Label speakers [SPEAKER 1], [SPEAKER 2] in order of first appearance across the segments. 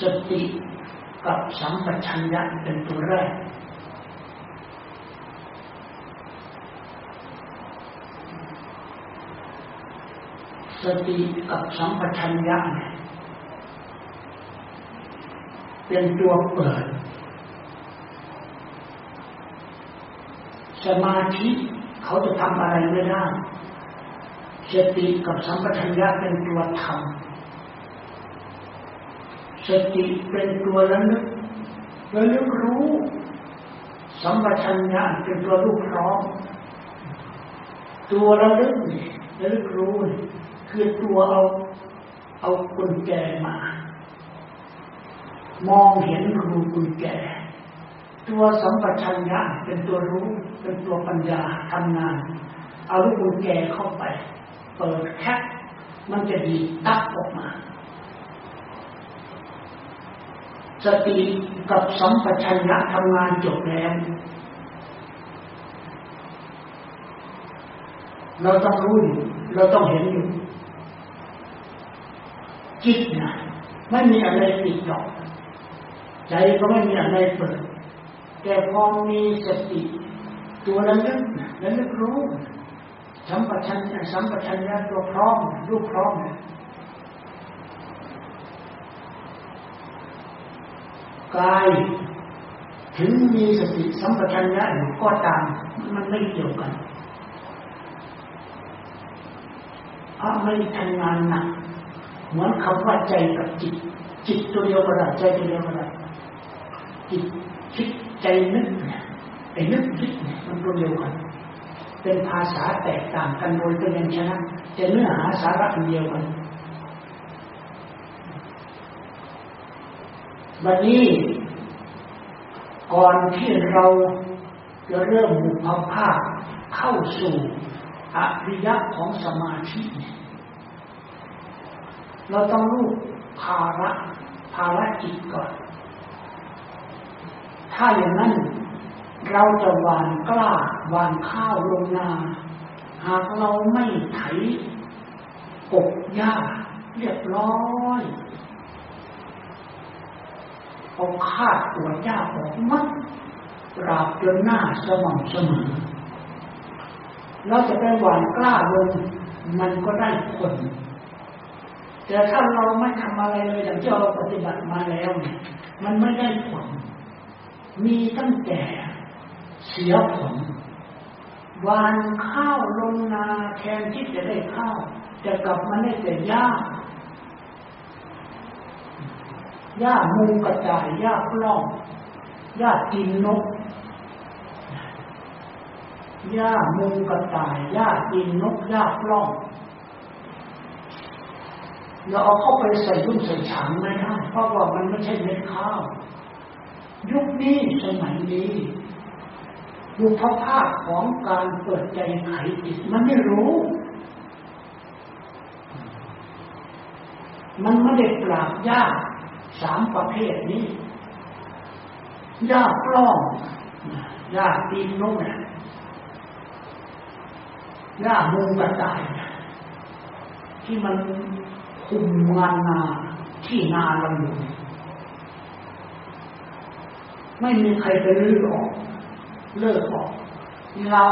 [SPEAKER 1] สติกับสัมปชัญญะเป็นตัวแรก สติกับสัมปชัญญะเนี่ยเป็นตัวเปิด สมาธิเขาจะทำอะไรไม่ได้ สติกับสัมปชัญญะเป็นตัวทำ สติเป็นตัวระลึกระลึกรู้สัมปชัญญะเป็นตัวรู้พร้อม ตัวระลึกนี่ระลึกรู้นี่คือตัวเอาเอากุญแจมา มองเห็นรูกุญแจ ตัวสัมปชัญญะเป็นตัวรู้เป็นตัวปัญญาทำงาน เอาลูกกุญแจเข้าไป เปิดแคปมันจะดีตักออกมา สติกับสัมปชัญญะทำงานจบแล้วเราต้องรู้อยู่เราต้องเห็นอยู่จิตนะไม่มีอะไรติดหรอก ใจก็ไม่มีอะไรเปิด แต่พอมีสติ ตัวระลึกระลึกรู้สัมปชัญญะสัมปชัญญะตัวพร้อมรูปพร้อม กายถึงมีสติสัมปชัญญะอยู่ก็ตามมันไม่เกี่ยวกันเพราะไม่ทำงานหนักเหมือนคำว่าใจกับจิต จิตตัวเดียวก็ได้ใจตัวเดียวก็ได้จิตคิดใจนึกเนี่ยไอ้นึกคิดเนี่ยมันตัวเดียวกัน เป็นภาษาแตกต่างกันโดยเป็นยัญชนะแต่เนื้อหาสาระเดียวกัน วันนี้ก่อนที่เราจะเริ่มมุขภาพเข้าสู่อริยะของสมาธิ เราต้องรู้ภาระภาระจิตก่อน ถ้าอย่างนั้นเราจะหวานกล้าหวานข้าวลงนา หากเราไม่ไถกบหญ้าเรียบร้อย เอาคาดตัวหญ้าออกมัดปราบจนหน้าสม่ำเสมอเราจะไปหวานกล้าลงมันก็ได้ผล แต่ถ้าเราไม่ทำอะไรเลยอย่างที่เราปฏิบัติมาแล้วเนี่ยมันไม่ได้ผล มีตั้งแต่เสียผลวานข้าวลงนาแทนที่จะได้ข้าวจะกลับมาได้แต่หญ้า หญ้ามุงกระจายหญ้าปล้องหญ้ากินนกหญ้ามุงกระต่ายหญ้ากินนกหญ้าปล้องเราเอาเข้าไปใส่รุ่มใส่ฉางไม่ได้เพราะว่ามันไม่ใช่เม็ดข้าว ยุคนี้สมัยนี้ดูพระภาคของการเปิดใจไขจิตมันไม่รู้ มันไม่ได้ปราบยาก สามประเภทนี้ยากปล้องยากตีนนกเนี่ยยากมุงกระต่าย ที่มันคุมงานนาที่นาเราอยู่ไม่มีใครไปลื้อออก เลิกออก เรา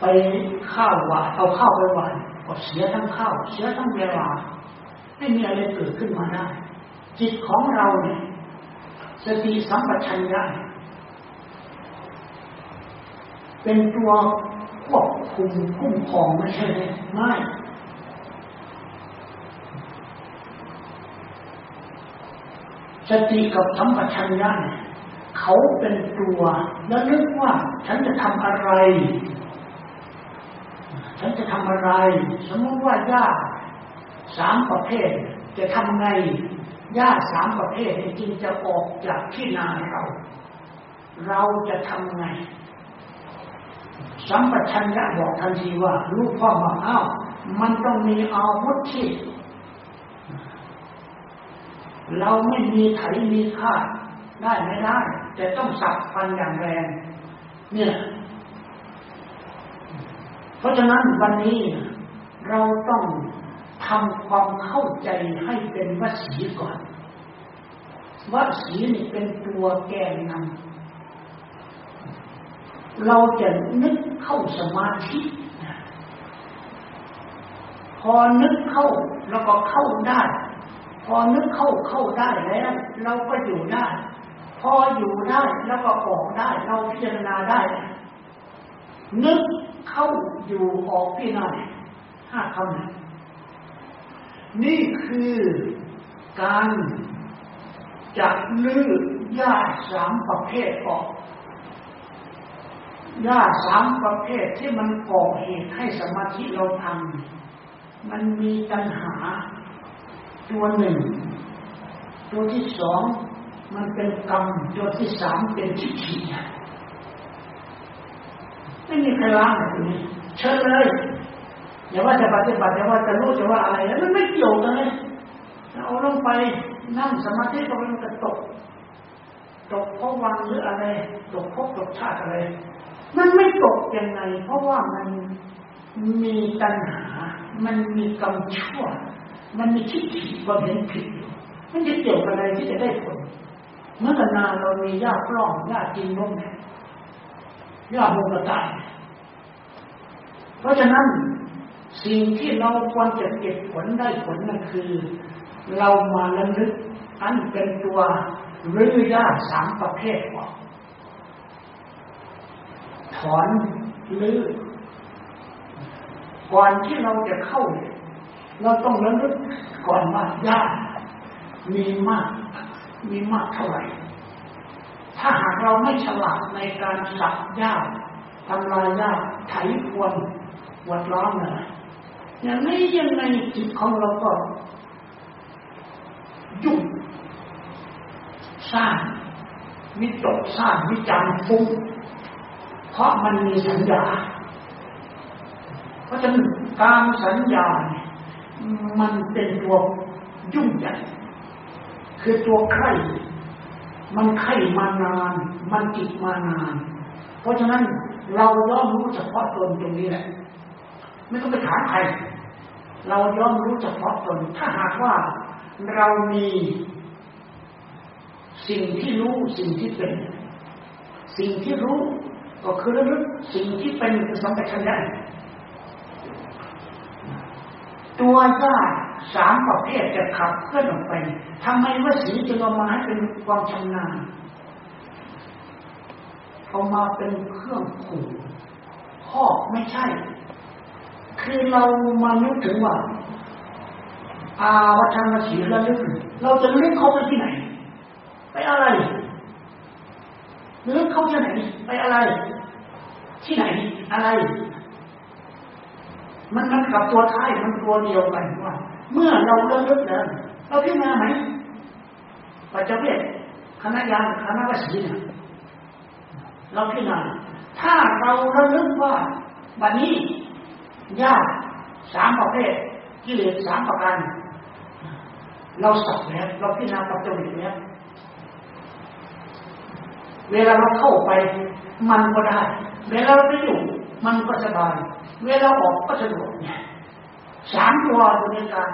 [SPEAKER 1] ไปข้าวหวานเอาข้าวไปหวานก็เสียทั้งข้าวเสียทั้งเวลาไม่มีอะไรเกิดขึ้นมาได้ จิตของเราเนี่ยสติสัมปชัญญะเป็นตัวควบคุมคุ้มครองไม่ใช่ไหมไม่สติกับสัมปชัญญะเขาเป็นตัวแล้วนึกว่าฉันจะทำอะไร ฉันจะทำอะไร สมมติว่าญาติสามประเภทจะทำไง ญาติสามประเภทจริงจะออกจากที่นาเรา เราจะทำไง สัมปชัญญะบอกทันทีว่า ลูกพ่อมาอ้าวมันต้องมีอาวุธที่ เราไม่มีไถมีคาได้ไม่ได้ แต่ต้องสับฟันอย่างแรง เนี่ย เพราะฉะนั้นวันนี้เราต้อง ทำความเข้าใจให้เป็นวสีก่อนวสีนี่เป็นตัวแกนนำเราจะนึกเข้าสมาธิพอนึกเข้าแล้วก็เข้าได้ พอนึกเข้าเข้าได้แล้ว เราก็อยู่ได้ พออยู่ได้แล้วก็ออกได้ เราพิจารณาได้ นึกเข้าอยู่ออกพี่น้อยห้าคำนี้ นี่คือการจะลื้อยาสามประเภทออกยาสามประเภทที่มันก่อเหตุให้สมาธิเราทำมันมีตัณหา ตัวหนึ่ง ตัวที่สองมันเป็นกรรม ตัวที่สามเป็นทิฏฐิไม่มีใครล้างแบบนี้เชิญเลย อย่าว่าจะปฏิบัติอย่าว่าจะรู้จะว่าอะไรแล้วมันไม่เกี่ยวกันเลยเอาลงไปนั่งสมาธิก็มันจะตก ตกเพราะวันหรืออะไร ตกเพราะตกชาติอะไร มันไม่ตกยังไง เพราะว่ามันมีตัณหา มันมีกรรมชั่ว มันมีทิฏฐิความเห็นผิดอยู่มันจะเกี่ยวกับอะไรที่จะได้ผล เมื่อกันาเรามีญาติปล้องญาติกินนมญาติมุกตายเพราะฉะนั้น สิ่งที่เราควรจะเก็บผลได้ผลนั่นคือ เรามาระลึกอันเป็นตัวรื้อยาสามประเภทออกถอนลื้อก่อนที่เราจะเข้า เราต้องระลึกก่อนว่าญามีมาก มีมากเท่าไหร่ถ้าหากเราไม่ฉลาดในการสับญาทำลายญาไถควนวัดร้อนนะ อย่างนี้ยังไงจิตของเราก็ยุ่งสร้างวิตกสร้างวิจารณ์ฟุ้งเพราะมันมีสัญญา เพราะฉะนั้นการสัญญาเนี่ยมันเป็นตัวยุ่งใหญ่คือตัวไข่มันไข่มานาน มันจิตมานาน เพราะฉะนั้นเราย่อมรู้เฉพาะตนตรงนี้แหละ ไม่ต้องไปถามใคร เราย่อมรู้เฉพาะตน ถ้าหากว่าเรามีสิ่งที่รู้สิ่งที่เป็น สิ่งที่รู้ก็คือระลึกสิ่งที่เป็นคือสัมปชัญญะตัวญาติสามประเภทจะขับเคลื่อนออกไปทำไมว่าสีจึงเอามาให้เป็นความชำนาญเอามาเป็นเครื่องขู่ข้อไม่ใช่ คือเรามานึกถึงว่าอาวัฒนศีลลึกเราจะลึกเขาไปที่ไหน ไปอะไรลึกเขาที่ไหน ไปอะไร ที่ไหน อะไร มันมันกับตัวท้ายมันตัวเดียวกันว่า เมื่อเราเลิกลึกแล้วเราพิจารณาไหมปัจจุบันคณะยานคณะวสีเนี่ยเราพิจารณาถ้าเราระลึกว่าบัดนี้ ญาสามประเภทกิเลสสามประการเราสับแล้วเราพิจารณาปัจจุบันแล้วเวลาเราเข้าไป มันก็ได้ เวลาเราไปอยู่มันก็สบาย เวลาออกก็สะดวกเนี่ยสามตัวในการ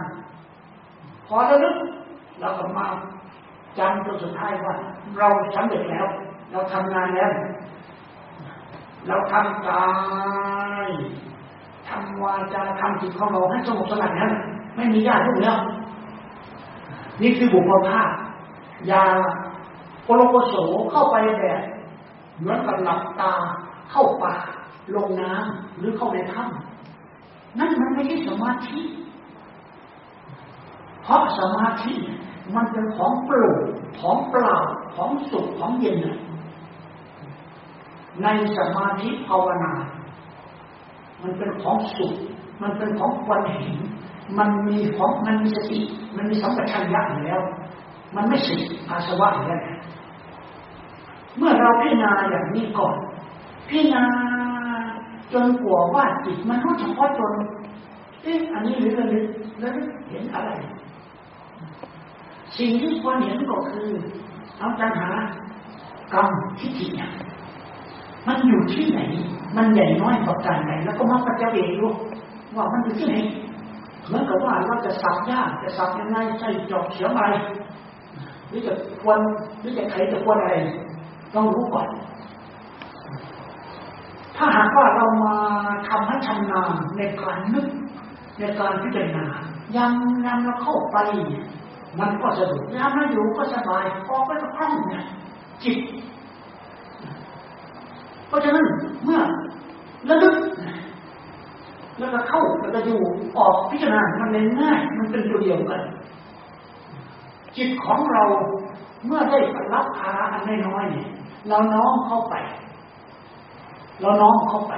[SPEAKER 1] พอราลึกเราก็มาจำตัวสุดท้ายว่า เราสำเร็จแล้ว เราทำงานแล้ว เราทำกาย ทำวาจาทำจิตของเราให้สงบสงัดนั้นไม่มีญาติทุกแล้ว นี่คือบุพภาพยาโปโลโกโสเข้าไปแบบเหมือนกับหลับตาเข้าป่าลงน้ำหรือเข้าในถ้ำนั่นมันไม่ใช่สมาธิ เพราะสมาธิมันเป็นของโปร่งของเปล่าของสุขของเย็นในสมาธิภาวนา มันเป็นของสุข มันเป็นของควรเห็น มันมีของมันมีสติ มันมีสัมปชัญญะอยู่แล้ว มันไม่สิอาสวะอยู่แล้วเมื่อเราพิจารณาอย่างนี้ก่อน พิจารณาจนกลัวว่าจิตมันรู้เฉพาะตนเอ๊ะอันนี้หรืออะไรแล้วเห็นอะไร สิ่งที่ควรเห็นก็คือเอาจัญหากรรมทิฏฐิเนี่ย มันอยู่ที่ไหน มันใหญ่น้อยกว่ากันไหน แล้วก็มาปัจเจกดูว่ามันอยู่ที่ไหนเหมือนกับว่าเราจะสับยากจะสับยังไงใส่จอบเสียไรหรือจะควรหรือจะใครจะควรอะไร ต้องรู้ก่อน ถ้าหากว่าเรามาทำให้ชำนาญในการนึกในการพิจารณายำยำเราเข้าไป มันก็สะดวกยำเราอยู่ก็สบายออกไปก็คล่องเนี่ยจิต ราะฉะนั้นเมื่อระลึกแล้วก็เข้าแล้วก็อยู่ออกพิจารณา มันเลยง่าย มันเป็นตัวเดียวกัน จิตของเราเมื่อได้รับภาระอันน้อยๆเนี่ยเราน้อมเข้าไป เราน้อมเข้าไป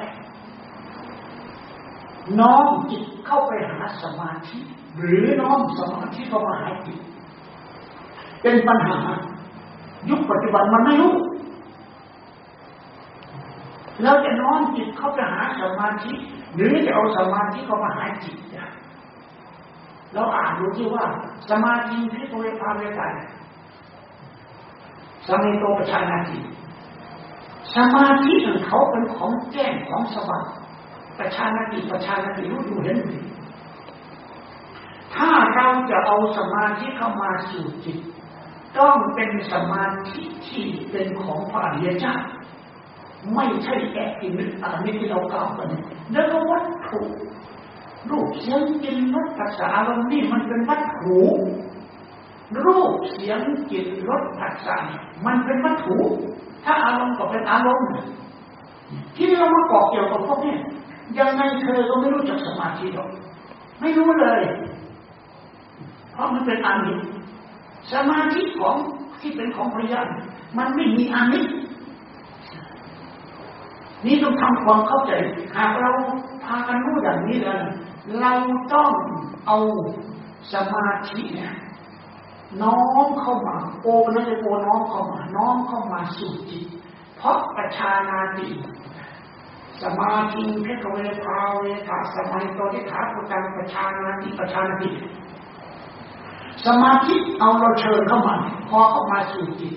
[SPEAKER 1] น้อมจิตเข้าไปหาสมาธิ หรือน้อมสมาธิเข้ามาหาจิต เป็นปัญหา ยุคปัจจุบันมันไม่รู้ เราจะน้อมจิตเข้าไปหาสมาธิหรือจะเอาสมาธิเข้ามาหาจิตเราอ่านดูที่ว่า สมาธิพิโตเวพาเวกันสมิโตปชานาจิสมาธิของเขาเป็นของแจ้งของสว่างประชานาติประชานาติรู้อยู่เห็นถ้าเราจะเอาสมาธิเข้ามาสู่จิต ต้องเป็นสมาธิที่เป็นของพระอริยเจ้า ไม่ใช่แกะกินอันนี้ที่เรากล่าวกันแล้วก็วัตถุรูปเสียงกินรสภาษาอารมณ์นี่มันเป็นวัตถุรูปเสียงกลิ่นรสภาษามันเป็นวัตถุ ถ้าอารมณ์ก็เป็นอารมณ์ที่เรามาเกาะเกี่ยวกับพวกนี้ยังไงเธอก็ไม่รู้จักสมาธิหรอกไม่รู้เลย เพราะมันเป็นอานิสมาธิของที่เป็นของพระยามันไม่มีอานิ นี่ต้องทำความเข้าใจ หากเราพากันรู้อย่างนี้แล้วเราต้องเอาสมาธิเนี่ยน้อมเข้ามา โอนั่นจะโอน้อมเข้ามาน้อมเข้ามาสู่จิต เพราะประชานาติสมาธิเพชรเวพาเวทาสมัยตัวที่ขาปุจังประชานาติประชานาติสมาธิเอาเราเชิญเข้ามาพอเข้ามาสู่จิต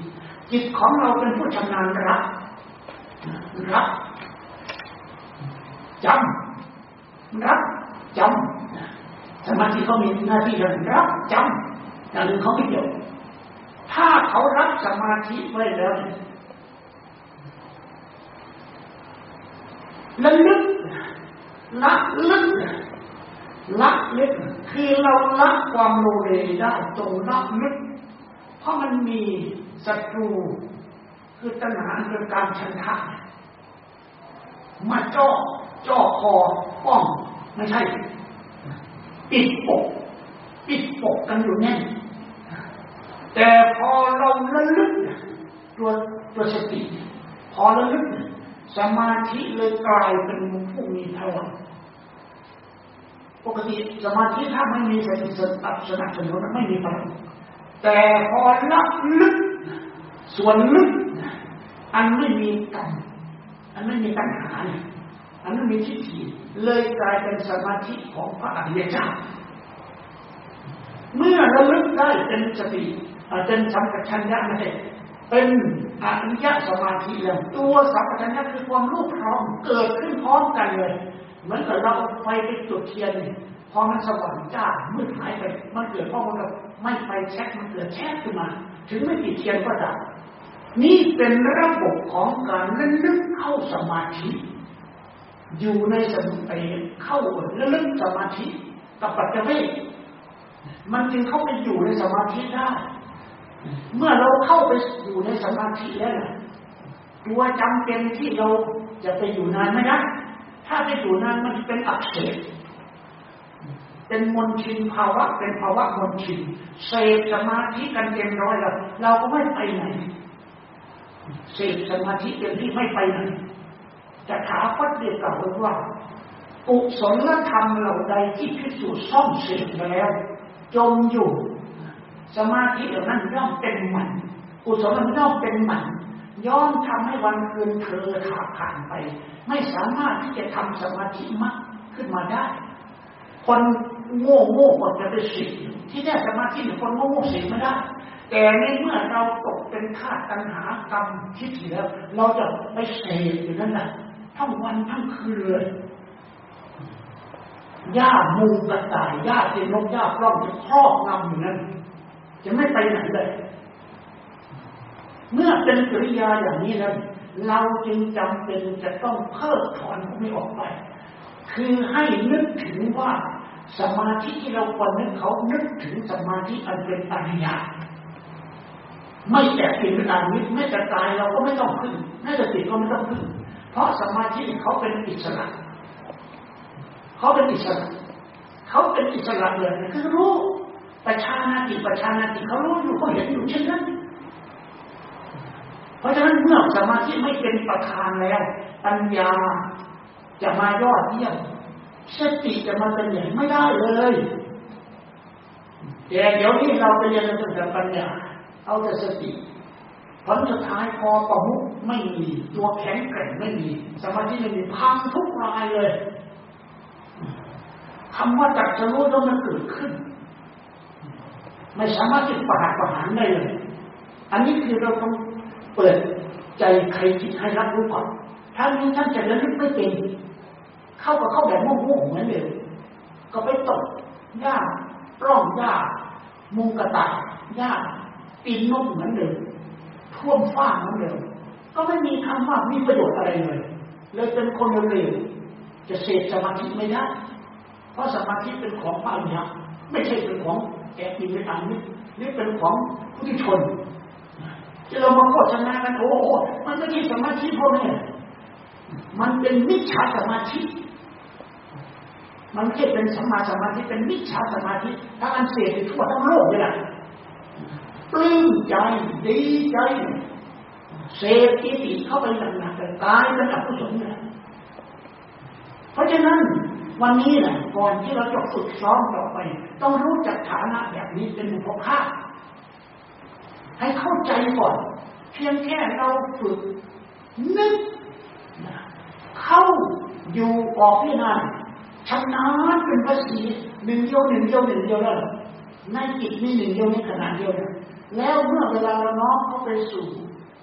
[SPEAKER 1] จิตของเราเป็นผู้ชำนาญรับรับ จำรับจำสมาธิเขามีหน้าที่การรับจำอย่างหนึ่งเขาไม่เกี่ยว ถ้าเขารับสมาธิไว้แล้วละลึกละลึกละลึกคือเราละความโลเลได้ตรงละลึกเพราะมันมีศัตรูคือตัณหาคือการชันทะมาจ่อ จ่อคอป้องไม่ใช่ ปิดปก ปิดปกกันอยู่แน่นแต่พอเราระลึกตัวตัวสติ พอระลึกสมาธิเลยกลายเป็นผู้มีพลังปกติสมาธิถ้าไม่มีสติสตับสนับสนุนไม่มีพลังแต่พอละลึก ส่วนลึก อันไม่มีกรรมอันไม่มีปัญหาเนี่ย อันนั้นมีทิฏฐิเลยกลายเป็นสมาธิของพระอริยเจ้า เมื่อระลึกได้เป็นสติเป็นสัมปชัญญะไม่ใช่เป็นอริยสมาธิแล้วตัวสัมปชัญญะคือความรู้พร้อมเกิดขึ้นพร้อมกันเลยเหมือนกับเราไฟไปจุดเทียนพอมันสว่างจ้ามืดหายไปมันเกิดพราะมันไม่ไฟแช็คมันเกิดแช็คขึ้นมา ถึงไม่ติดเทียนก็ดับนี่เป็นระบบของการระลึกเข้าสมาธิ อยู่ในสมาธิเข้าระลึกสมาธิกับปัจจุบันมันจึงเข้าไปอยู่ในสมาธิได้ เมื่อเราเข้าไปอยู่ในสมาธิแล้วตัวจำเป็นที่เราจะไปอยู่นานไม่ได้ถ้าไปอยู่นานมันเป็นอักเสบเป็นมนชินภาวะ เป็นภาวะมนชินเสพสมาธิกันเต็มร้อยแล้วเราก็ไม่ไปไหนเสพสมาธิเต็มที่ไม่ไปไหน จะถาคตเดียกล่าวว่ากุศลธรรมเหล่าใดที่พิสูจน์ซ่อมเสร็จแล้ว จมอยู่ สมาธิเหล่านั้นย่อมเป็นหมันกุศลมันย่อมเป็นหมันย้อนทำให้วันคืนเธอขาดผ่านไป ไม่สามารถที่จะทำสมาธิมักขึ้นมาได้ คนโง่โง่คนจะไปสิที่ได้สมาธิคนโง่โง่สิไม่ได้ แต่ในเมื่อเราตกเป็นข้าตัณหากรรมคิดแล้ว เราจะไปเสพอยู่นั่นแหละ ทั้งวันทั้งคืนเลยหญ้ามูกระต่ายหญ้าเจนกหญ้าปล้องจะครอบงำอยู่นั้น จะไม่ไปไหนเลย เมื่อเป็นกิริยาอย่างนี้แล้วเราจึงจำเป็นจะต้องเพิกถอนพวกนี้ออกไป คือให้นึกถึงว่าสมาธิที่เราควรนึกเขานึกถึงสมาธิอันเป็นปัญญาไม่แต่ติดการนิดไม่แต่ตายเราก็ไม่ต้องขึ้นแม้แต่ติดก็ไม่ต้องขึ้น เพราะสมาธิเขาเป็นอิสระเขาเป็นอิสระเขาเป็นอิสระเลยคือรู้ประชานาติประชานาติเขารู้อยู่เขาเห็นอยู่เช่นนั้นเพราะฉะนั้นเมื่อสมาธิไม่เป็นประธานแล้ว ปัญญาจะมายอดเยี่ยมสติจะมาเป็นอย่างไม่ได้เลยแต่เดี๋ยวนี้เราไปเรียนเรื่องปัญญา เอาแต่สติ ผลสุดท้ายพอประมุขไม่มีตัวแข็งแกร่งไม่มี สมาธิไม่มีพังทุกรายเลยคำว่าจักจะรู้ต้องมันเกิดขึ้น ไม่สามารถจะประหารประหารได้เลย อันนี้คือเราต้องเปิดใจใครจิตให้รับรู้ก่อนถ้านี้ท่านจะระลึกไม่เป็นเข้ากับเข้าแบบโง่ๆเหมือนเดิมก็ไปตกหญ้าร่องหญ้ามุงกระต่ายหญ้าปีนนกเหมือนเดิม ท่วมฟ้าเหมือนเดิมก็ไม่มีคำว่ามีประโยชน์อะไรเลยเลยเป็นคนเร็วจะเสพสมาธิไม่ได้เพราะสมาธิเป็นของพระอริยไม่ใช่เป็นของแกกินไม่ตามนี้นี่เป็นของผู้ที่ชนที่เรามาโฆษณากันโอ้โหมันไม่ใช่สมาธิพวกนี้มันเป็นมิจฉาสมาธิ มันไม่ใช่เป็นสมาสมาธิเป็นมิจฉาสมาธิถ้าอันเสียไปทั่วทั้งโลกเลยล่ะ ปลื้มใจดีใจเสพกิติเข้าไปหนักๆแต่ตายเป็นอกุศลเลยเพราะฉะนั้นวันนี้นะก่อนที่เราจะฝึกซ้อมต่อไป ต้องรู้จักฐานะแบบนี้เป็นบุพภาให้เข้าใจก่อน เพียงแค่เราฝึกนึกเข้าอยู่ออกที่นั่นชำนาญเป็นภาษีหนึ่งเดียวหนึ่งเดียวหนึ่งเดียวแล้วในจิตนี่หนึ่งเดียวในขณะเดียว แล้วเมื่อเวลาเราน้อมเข้าไปสู่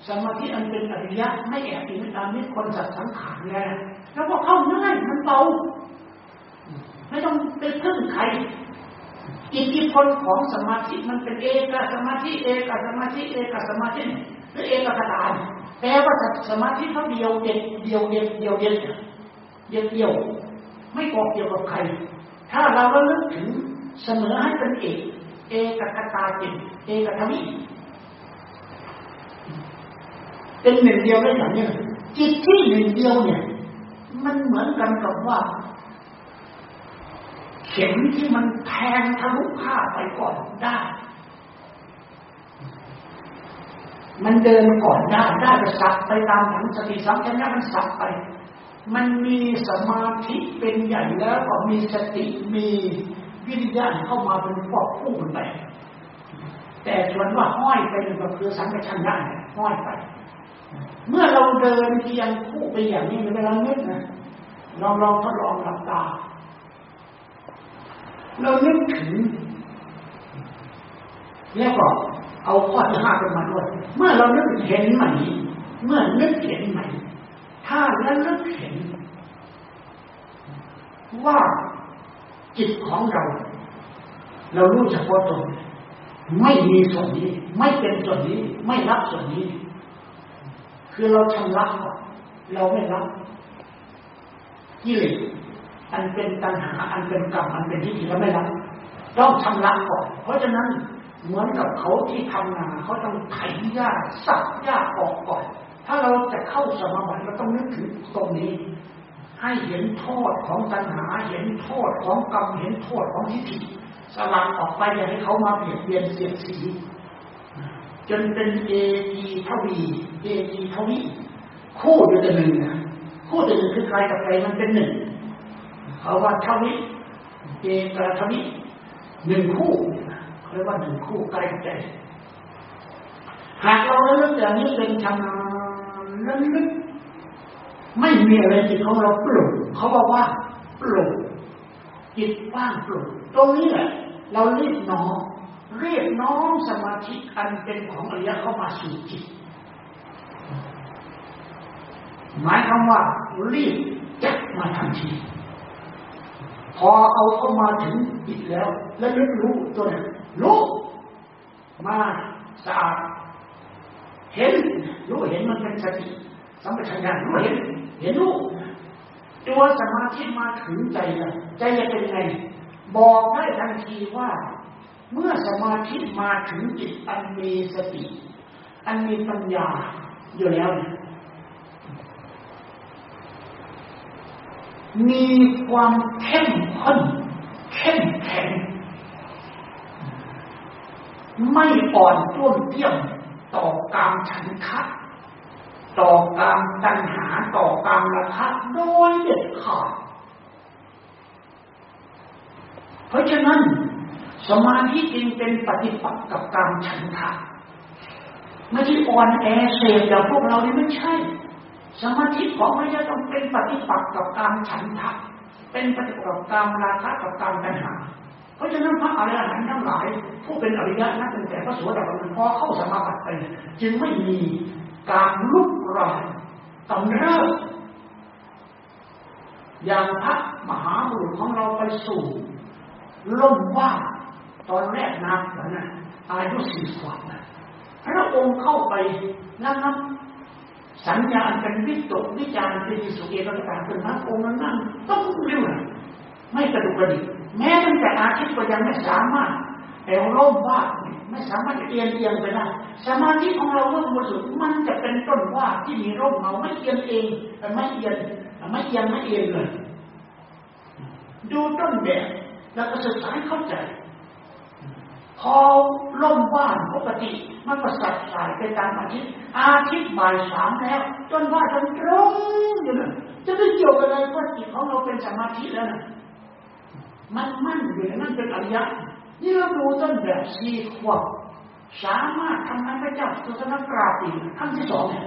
[SPEAKER 1] สมาธิอันเป็นอริยะไม่แอบอิงตามนิคนสัตว์สังขารแล้วแล้วก็เข้าง่ายมันเบาไม่ต้องไปพึ่งใครอิทธิพลของสมาธิมันเป็นเอกสมาธิเอกสมาธิเอกสมาธิหรือเอกคตาแปลว่าสมาธิเขาเดียวเด็ดเดียวเด็ดเดียวเด็ดเดียวเดียวไม่กอกเกี่ยวกับใคร ถ้าเราก็ลึกถึงเสมอให้เป็นเอก เอกคตาจิตเอกธรรมิเป็นหนึ่งเดียวได้อย่างนี้จิตที่หนึ่งเดียวเนี่ย มันเหมือนกันกับว่า เข็มที่มันแทงทะลุผ้าไปก่อนได้ มันเดินก่อนได้ได้จะสับไปตามถังสติสัมผัสนี้มันสับไป มันมีสมาธิเป็นใหญ่แล้วก็มีสติมี วิญญาณเข้ามาเป็นฟอกคู่กันไปแต่ส่วนว่าห้อยไปก็คือสังกัชันได้ห้อยไป เมื่อเราเดินเพียงคู่ไปอย่างนี้เวลานึกนะลองลองทดลองหลับตา เรานึกถึงแล้วก็เอาข้อที่ห้าเป็นมาด้วย เมื่อเรานึกเห็นใหม่เมื่อนึกเห็นใหม่ถ้าแล้วนึกเห็น ว่า จิตของเรา เรารู้เฉพาะตนไม่มีส่วนนี้ ไม่เป็นส่วนนี้ ไม่รับส่วนนี้ คือเราชำระก่อนเราไม่รับกิเลสอันเป็นตัณหา อันเป็นกรรมอันเป็นที่ที่เราไม่รับต้องชำระก่อน เพราะฉะนั้นเหมือนกับเขาที่ทำนาเขาต้องไถหญ้าสับหญ้าออกก่อน ถ้าเราจะเข้าสมาบัติเราต้องนึกถึงตรงนี้ ให้เห็นโทษของตัณหา เห็นโทษของกรรม เห็นโทษของทิฏฐิสลัดออกไปอย่าให้เขามาเปลี่ยนเปลี่ยนเสียดสี จนเป็นเอจีทวีเอจีทวีคู่เดียวกันหนึ่งนะคู่เดียวกันคือใครกับใครมันเป็นหนึ่งเขาว่าเท่านี้เอกเท่านี้หนึ่งคู่เรียกว่าหนึ่งคู่ใกล้ใจหากเราเลือกอย่างนี้เป็นชำนาญลึก ไม่มีอะไรจิตของเราปลุกเขาบอกว่าปลุกจิตว่างปลุกตรงนี้แหละเราเรียกน้องเรียกน้องสมาธิอันเป็นของอริยะเข้ามาสู่จิต หมายคำว่ารีบจับมาทันทีพอเอาเข้ามาถึงจิตแล้ว แล้วนึกรู้ตัวนั้นรู้มาสะอาดเห็นรู้เห็นมันเป็นสติสัมปชัญญะรู้เห็น เห็นรู้ตัวสมาธิมาถึงใจเลยใจจะเป็นไง บอกได้ทันทีว่า เมื่อสมาธิมาถึงจิตอันมีสติ อันมีปัญญาอยู่แล้วนี่มีความเข้มข้นเข้มแข็ง ไม่อ่อนต้วมเตี้ยมต่อการฉันทะ ต่อการตัณหาต่อการราคะโดยเด็ดขาดเพราะฉะนั้นสมาธิจึงเป็นปฏิปักษ์กับการฉันทะไม่ใช่อ่อนแอเสพอย่างพวกเรานี่ไม่ใช่ สมาธิของพระเจ้าต้องเป็นปฏิปักษ์กับการฉันทะเป็นปฏิปักษ์กับการราคะกับการตัณหา เพราะฉะนั้นพระอริยหันต์ทั้งหลาย ผู้เป็นอริยะนับตั้งแต่พระโสดาบันพอเข้าสมาบัติไป จึงไม่มี การลุกรานกำเริบอย่างพระมหาบุรุษของเราไปสู่ล่มว่าตอนแรกนักนะอายุสี่ขวบนะพระองค์เข้าไปนั่งนับสัญญาณเป็นวิตกวิจารณ์เป็นสุเกต่างเป็นพระองค์นั้นนั่งต้องเรื่อยไม่กระดุกกระดิกแม้ตั้งแต่อาทิตย์ก็ยังไม่สามารถแต่ร่มว่า ไม่สามารถเอียงเอียงไปได้สมาธิของเราเมื่อบริสุทธิ์มันจะเป็นต้นว่าที่มีร่มเงาไม่เอียงเองไม่เอียงไม่เอียงไม่เอียงเลยดูต้นแบบแล้วก็ศึกษาเข้าใจ พอล่มว่านปกติมันก็สัดสายไปตามอาทิตย์อาทิตย์บ่ายสามแล้วจนว่าจนตรงอยู่นะจะไปเกี่ยวกับอะไรว่าจิตของเราเป็นสมาธิแล้วนะมันมั่นอยู่นั่นเป็นอริยะ นี่เราดูต้นแบบสี่ขวบสามารถทำให้พระเจ้าศาสนกราปีขั้นที่สองเนี่ย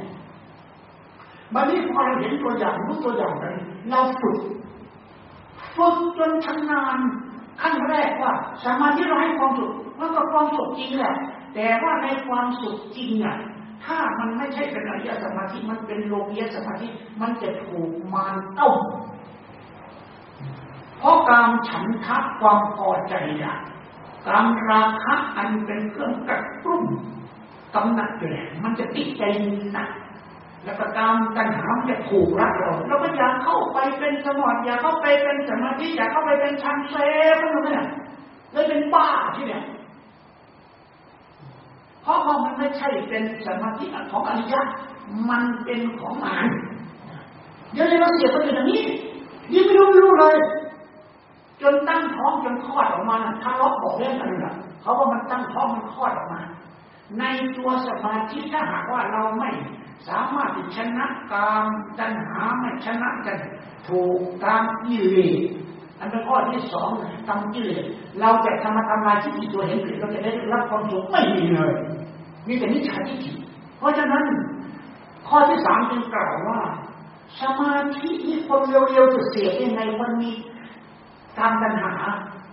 [SPEAKER 1] บัดนี้พอเราเห็นตัวอย่างรู้ตัวอย่างไปเราฝึกฝึกจนชำนาญขั้นแรกว่าสมาธิเราให้ความสุขมันก็ความสุขจริงแหละ แต่ว่าในความสุขจริงอะถ้ามันไม่ใช่เป็นอริยสมาธิมันเป็นโลกียสมาธิมันจะถูกมารต้มเพราะการฉันทะความพอใจอยาก กามราคะอันเป็นเครื่องกระตุ้นกำหนัดแก่มันจะติดใจหนักแล้วก็กามตัณหามันจะผูกรักเราเราก็อยากเข้าไปเป็นสมอนอยากเข้าไปเป็นสมาธิอยากเข้าไปเป็นชันเซฟอะไรเนี่ยเลยเป็นบ้าที่เนี่ยเพราะว่ามันไม่ใช่เป็นสมาธิของอริยะมันเป็นของมารเดี๋ยวเราเสียไปอย่างนี้ยิ่งไม่รู้ไม่รู้เลย จนตั้งท้องจนคลอดออกมาทะเลาะบอกเรื่องอะไรล่ะเขาว่ามันตั้งท้องมันคลอดออกมา ในตัวสมาธิถ้าหากว่าเราไม่สามารถชนะกามตัณหาไม่ชนะกัน ถูกกามกิเลสอันเป็นข้อที่สองกามกิเลสเราจะทำมาทำลายที่มีตัวเห็นผิดเราจะได้รับความสุขไม่มีเลยมีแต่นิจฉาทิฏฐิเพราะฉะนั้น ข้อที่สามจึงกล่าวว่า สมาธินี่คนเร็วๆจะเสียยังไงมันมี การปัญหา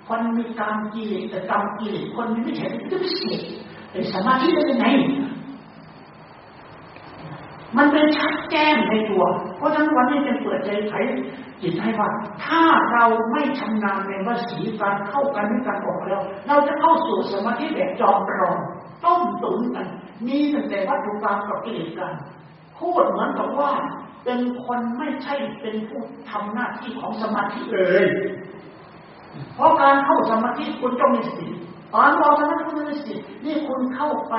[SPEAKER 1] คนมีการกิเลสแต่กรรมกิเลสคนมีไม่ใช่จะไม่เสียเป็นสมาธิได้ยังไงมันเป็นชัดแจ้งในตัว เพราะฉะนั้นวันนี้จะเปิดใจไขจิตให้ว่า ถ้าเราไม่ชำนาญในวสีการเข้ากันในการออกแล้ว เราจะเข้าสู่สมาธิแบบจอมรองต้มตุ๋นกัน มีตั้งแต่วัตถุกรรมกับกิเลสกันพูดเหมือนกับว่า เป็นคนไม่ใช่เป็นผู้ทำหน้าที่ของสมาธิเลย เพราะการเข้าสมาธิคุณต้องมีสติตอนเรอสมาธิคุณมีสตินี่คุณเข้าไป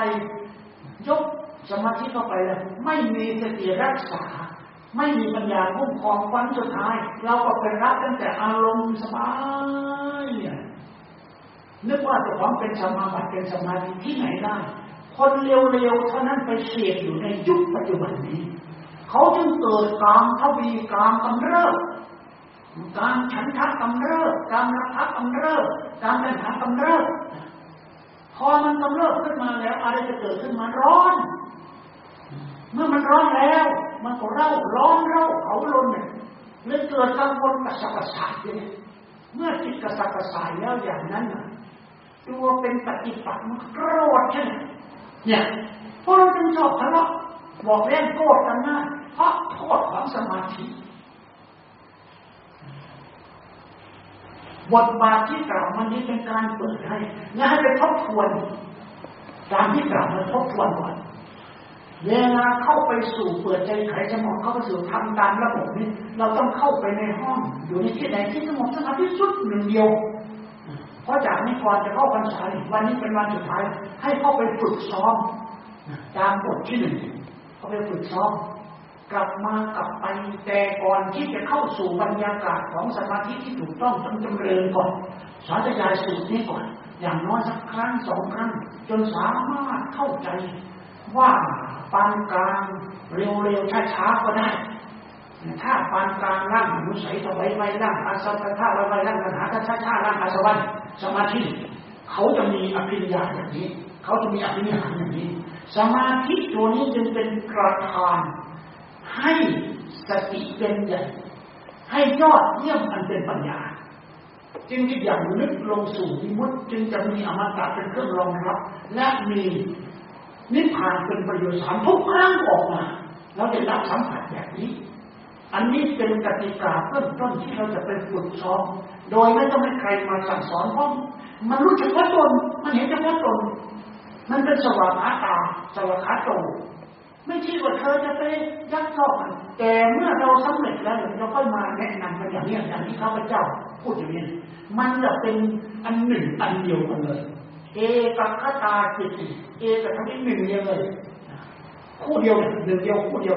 [SPEAKER 1] ยกสมาธิเข้าไปแล้วไม่มีสติรักษา ไม่มีปัญญาคุ้มครองวันสุดท้าย เราก็เป็นรับตั้งแต่อารมณ์สบายนึกว่าจะของเป็นสมาบัติเป็นสมาธิที่ไหนได้ คนเร็วๆเท่านั้นไปเสียอยู่ในยุคปัจจุบันนี้ เขาจึงเกิดกามทวีกามกำเริบ การฉันทะกำเริบการรักกำเริบการปัญหากำเริบพอมันกำเริบขึ้นมาแล้ว อะไรจะเกิดขึ้นมาร้อน เมื่อมันร้อนแล้ว มันก็เร่าร้อนเร่าเขาลนเนี่ยเลยเกิดกังวลกระสับกระส่ายเนี่ยเมื่อจิตกระสับกระส่ายแล้วอย่างนั้นตัวเป็นปฏิปักษ์มันโกรธใช่ไหมเนี่ยพวกเราจึงชอบทะเลาะบอกเล่นโกรธกันนะเพราะโทษของสมาธิ บทบาทที่กล่าวมันนี้เป็นการเปิดให้และให้ไปทบทวนการที่กล่าวมาทบทวนก่อนเวลาเข้าไปสู่เปิดใจไขสมองเข้าไปสู่ทำตามระบบนี้ เราต้องเข้าไปในห้อง อยู่ในที่ไหนที่สงบสงบที่สุดหนึ่งเดียว เพราะจากนี้ก่อนจะเข้าพรรษาวันนี้เป็นวันสุดท้าย ให้เข้าไปฝึกซ้อมตามบทที่หนึ่งเข้าไปฝึกซ้อม กลับมากลับไปแต่ก่อนที่จะเข้าสู่บรรยากาศของสมาธิที่ถูกต้องต้องจำเริญก่อน สาธยายสูตรนี้ก่อน อย่างน้อยสักครั้งสองครั้ง จนสามารถเข้าใจ ว่าปานกลางเร็วๆช้าๆก็ได้ถ้าปานกลางร่างมุสัยสบายไว้ร่างอาสวะท่าไว้ไว้ร่างปัญหาถ้าช้าๆร่างอาสวะสมาธิเขาจะมีอภิญญาอย่างนี้ เขาจะมีอภิญญาอย่างนี้ สมาธิตัวนี้จึงเป็นกระทาน ให้สติเป็นใหญ่ให้ยอดเยี่ยมอันเป็นปัญญา จึงที่อย่างนึกลงสู่วิมุตจึงจะมีอมตะเป็นเครื่องรองรับ และมีนิพพานเป็นประโยชน์สามทุกครั้งออกมาเราจะรับสัมผัสแบบนี้ อันนี้เป็นกติกาเริ่มต้นที่เราจะเป็นฝึกซ้อมโดยไม่ต้องให้ใครมาสั่งสอนเพราะมันรู้เฉพาะตน มันเห็นเฉพาะตน มันเป็นสว่างอาตาสว่างอาโต ไม่ใช่ว่าเธอจะไปยักยอกมันแต่เมื่อเราสำเร็จแล้วเราก็มาแนะนำกันอย่างนี้อย่างที่ข้าพเจ้าพูดอย่างนี้ มันจะเป็นอันหนึ่งอันเดียวกันเลย เอกคตาจิตเอกทั้งที่หนึ่งเดียวเลย คู่เดียวหนึ่งเดียวคู่เดียว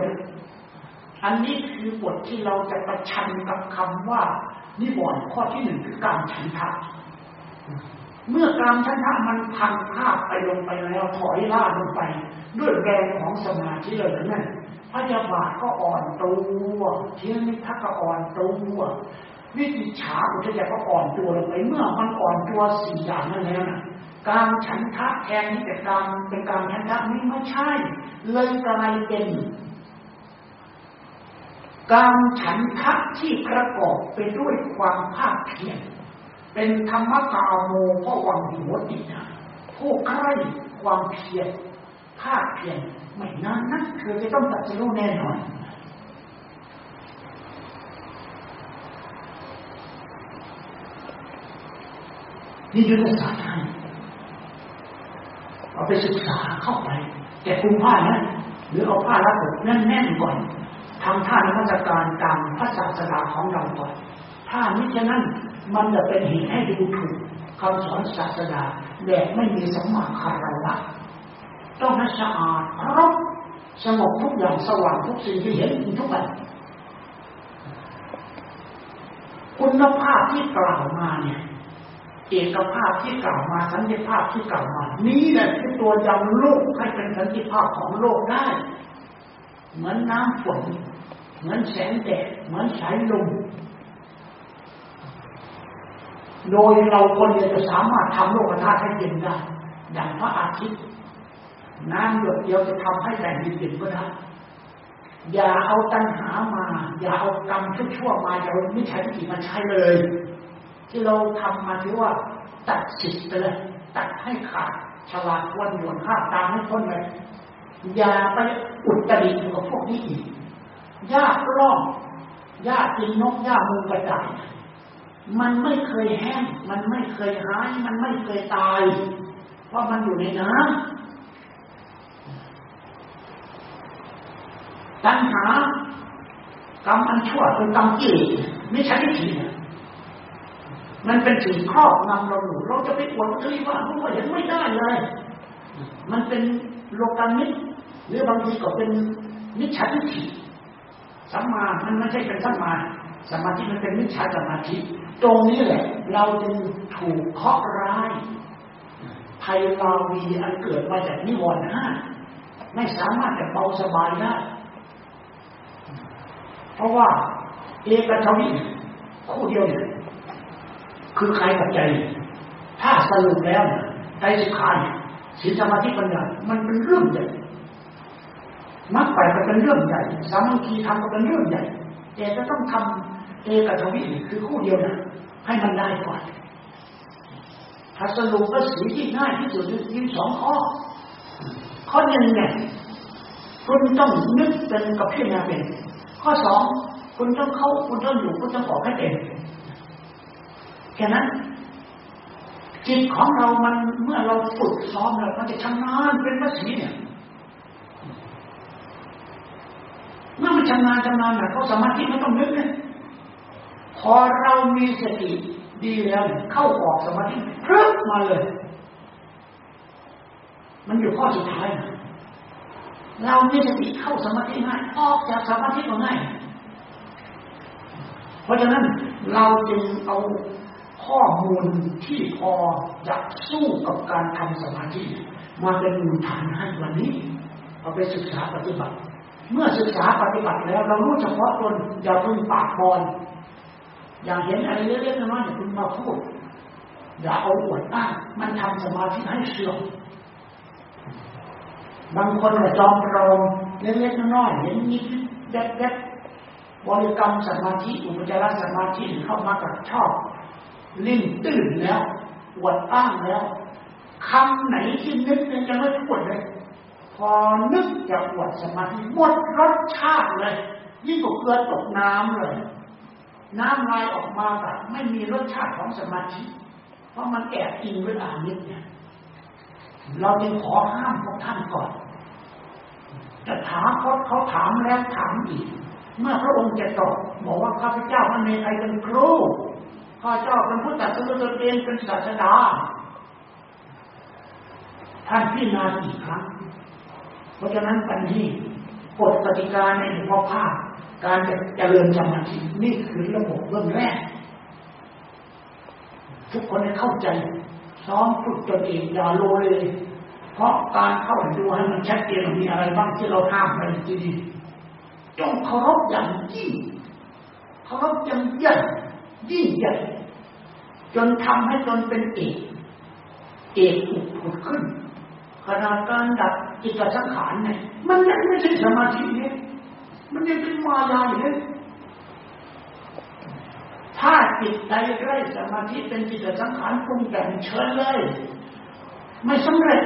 [SPEAKER 1] อันนี้คือบทที่เราจะประชันกับคำว่านิวรณ์ข้อที่หนึ่งคือการฉันทะ เมื่อการฉันทะมันพังภาพไปลงไปแล้วถอยล่าลงไป ด้วยแรงของสมาธิเลยนั่นพยาบาทก็อ่อนตัวเทียนิทักก็อ่อนตัววิจิฉาอุทยาก็อ่อนตัวลงไปเมื่อมันอ่อนตัวสี่อย่างนั้นแล้วนะการฉันทะแทนที่จะการเป็นการฉันทะนี่ไม่ใช่ เลยกลายเป็น การฉันทะที่ประกอบไปด้วยความภาคเพียร เป็นธรรมกาโมพระวังหัวตินะผู้ใกล้ความเพียรภาคเพียรไม่นานนักเธอจะต้องตัดสินแน่นอนนี่ยุทธศาสตร์ท่านเอาไปศึกษาเข้าไป แต่คุมผ้านะหรือเอาผ้ารัดอกแน่นๆก่อนทำท่านมัสการตามพระศาสดาของเราก่อนถ้ามิฉะนั้น มันจะเป็นเหตุให้ดูถูกคำสอนศาสดาแบบไม่มีสมมาคารวะต้องให้สะอาดครบสงบทุกอย่างสว่างทุกสิ่งที่เห็นทุกอย่างคุณภาพที่กล่าวมาเนี่ยเอกภาพที่กล่าวมาสันติภาพที่กล่าวมา นี้แหละคือตัวยำโลกให้เป็นสันติภาพของโลกได้ เหมือนน้ำฝน เหมือนแสงแดดเหมือนสายลม โดยเราคนเดียวจะสามารถทำโลกธาตุให้เย็นได้ อย่างพระอาทิตย์น้ำหยดเดียวจะทำให้แผ่นดินเย็นก็ได้ อย่าเอาตัณหามา อย่าเอากรรมชั่วๆมาอย่าเอาไม่ใช่ที่มาใช้เลย ที่เราทำมาถือว่าตัดสิทธิ์ไปเลยตัดให้ขาดฉลาดวันหยวนห้าตามให้พ้นเลยอย่าไปอุตริกับพวกนี้อีกยากร่องยากกินนกยากมูกระต่าย มันไม่เคยแห้ง มันไม่เคยหาย มันไม่เคยตาย เพราะมันอยู่ในน้ำตัณหากรรมอันชั่วเป็นกรรมเกลีไม่ใช่ที่ถีมันเป็นสิ่งครอบงำเราอยู่เราจะไปอวดเอ้ยว่ารู้ว่าเห็นไม่ได้เลย มันเป็นโลกามิตหรือบางทีก็เป็นมิจฉาทิฏฐิสัมมา มันไม่ใช่เป็นสัมมา สมาธิมันเป็นมิจฉาสมาธิ ตรงนี้แหละ เราจึงถูกเคาะร้ายภัยลาวีอันเกิดมาจากนิวรณ์ห้าไม่สามารถจะเบาสบายได้เพราะว่า เอกทวิคู่เดียวเนี่ยคือใครกับใจ ถ้าสรุปแล้วใจสิขาเนี่ยศีลสมาธิปัญญามันเป็นเรื่องใหญ่มรรคแปดเป็นเรื่องใหญ่ สามัคคีทำก็เป็นเรื่องใหญ่แต่จะต้องทำ เอกทวิคือคู่เดียวนะให้มันได้ก่อนถ้าสรุปก็สีที่ง่ายที่สุดยิ้มสองข้อ ข้อหนึ่งเนี่ยคุณต้องนึกเป็นกับพิจารณาเป็น ข้อสองคุณต้องเข้าคุณต้องอยู่คุณต้องออกให้เป็นแค่นั้นจิตของเรามันเมื่อเราฝึกซ้อมแล้วมันจะชำนาญเป็นพระสีเนี่ยเมื่อมันชำนาญชำนาญนะเขาสมาธิไม่ต้องนึกเลย พอเรามีสติดีแล้วเข้าออกสมาธิพรึบมาเลย มันอยู่ข้อสุดท้ายนะเรามีสติเข้าสมาธิง่ายออกจากสมาธิก็ง่าย เพราะฉะนั้นเราจึงเอาข้อมูลที่พอจะสู้กับการทำสมาธิมาเป็นมูลฐานให้วันนี้เอาไปศึกษาปฏิบัติ เมื่อศึกษาปฏิบัติแล้ว เรารู้เฉพาะตนอย่าพึ่งปากบอล อย่างเห็นอะไรเล็กๆน้อยๆอย่าพึ่งมาพูด อย่าเอาอวดอ้างมันทำสมาธิให้เสื่อมบางคนก็จอมปลอมเล็กๆน้อยๆเห็นนิดแดดๆบริกรรมสมาธิอุปจารสมาธิเข้ามากับชอบ ลิ่นตื่นแล้วอวดอ้างแล้วคำไหนที่นึกยังไม่พูดเลยพอนึกจะอวดสมาธิหมดรสชาติเลยยิ่งกว่าเกลือตกน้ำเลย น้ำลายออกมาแบบไม่มีรสชาติของสมาธิ เพราะมันแอบอิงด้วยอานิจเนี่ยเราจึงขอห้ามพวกท่านก่อนจะถามเขาเขาถามแล้วถามอีก เมื่อพระองค์จะตอบบอกว่าข้าพเจ้ามันในใครเป็นครูข้าเจ้าเป็นผู้ตัดสินตนเองเป็นศาสดาท่านพิจารณาอีกครั้ง เพราะฉะนั้นปัญญีกฎกติกาในหลวงพ่อภาค การจะเจริญสมาธินี่คือระบบเบื้องแรก ทุกคนให้เข้าใจซ้อมฝึกตนเองอย่าโลเลย เพราะการเข้าดูให้มันชัดเจนมีอะไรบ้างที่เราห้ามไปทีดีจงเคารพอย่างยิ่งเคารพอย่างใหญ่ยิ่งใหญ่จนทำให้ตนเป็นเอกเอกอุดผุดขึ้นขณะการดับจิตสังขารเนี่ยมันยังไม่ใช่สมาธิเนี่ย มันยังเป็นมายาอยู่เลยถ้าจิตใจไร้สมาธิเป็นจิตสังขารปรุงแต่งเชิญเลย ไม่สำเร็จ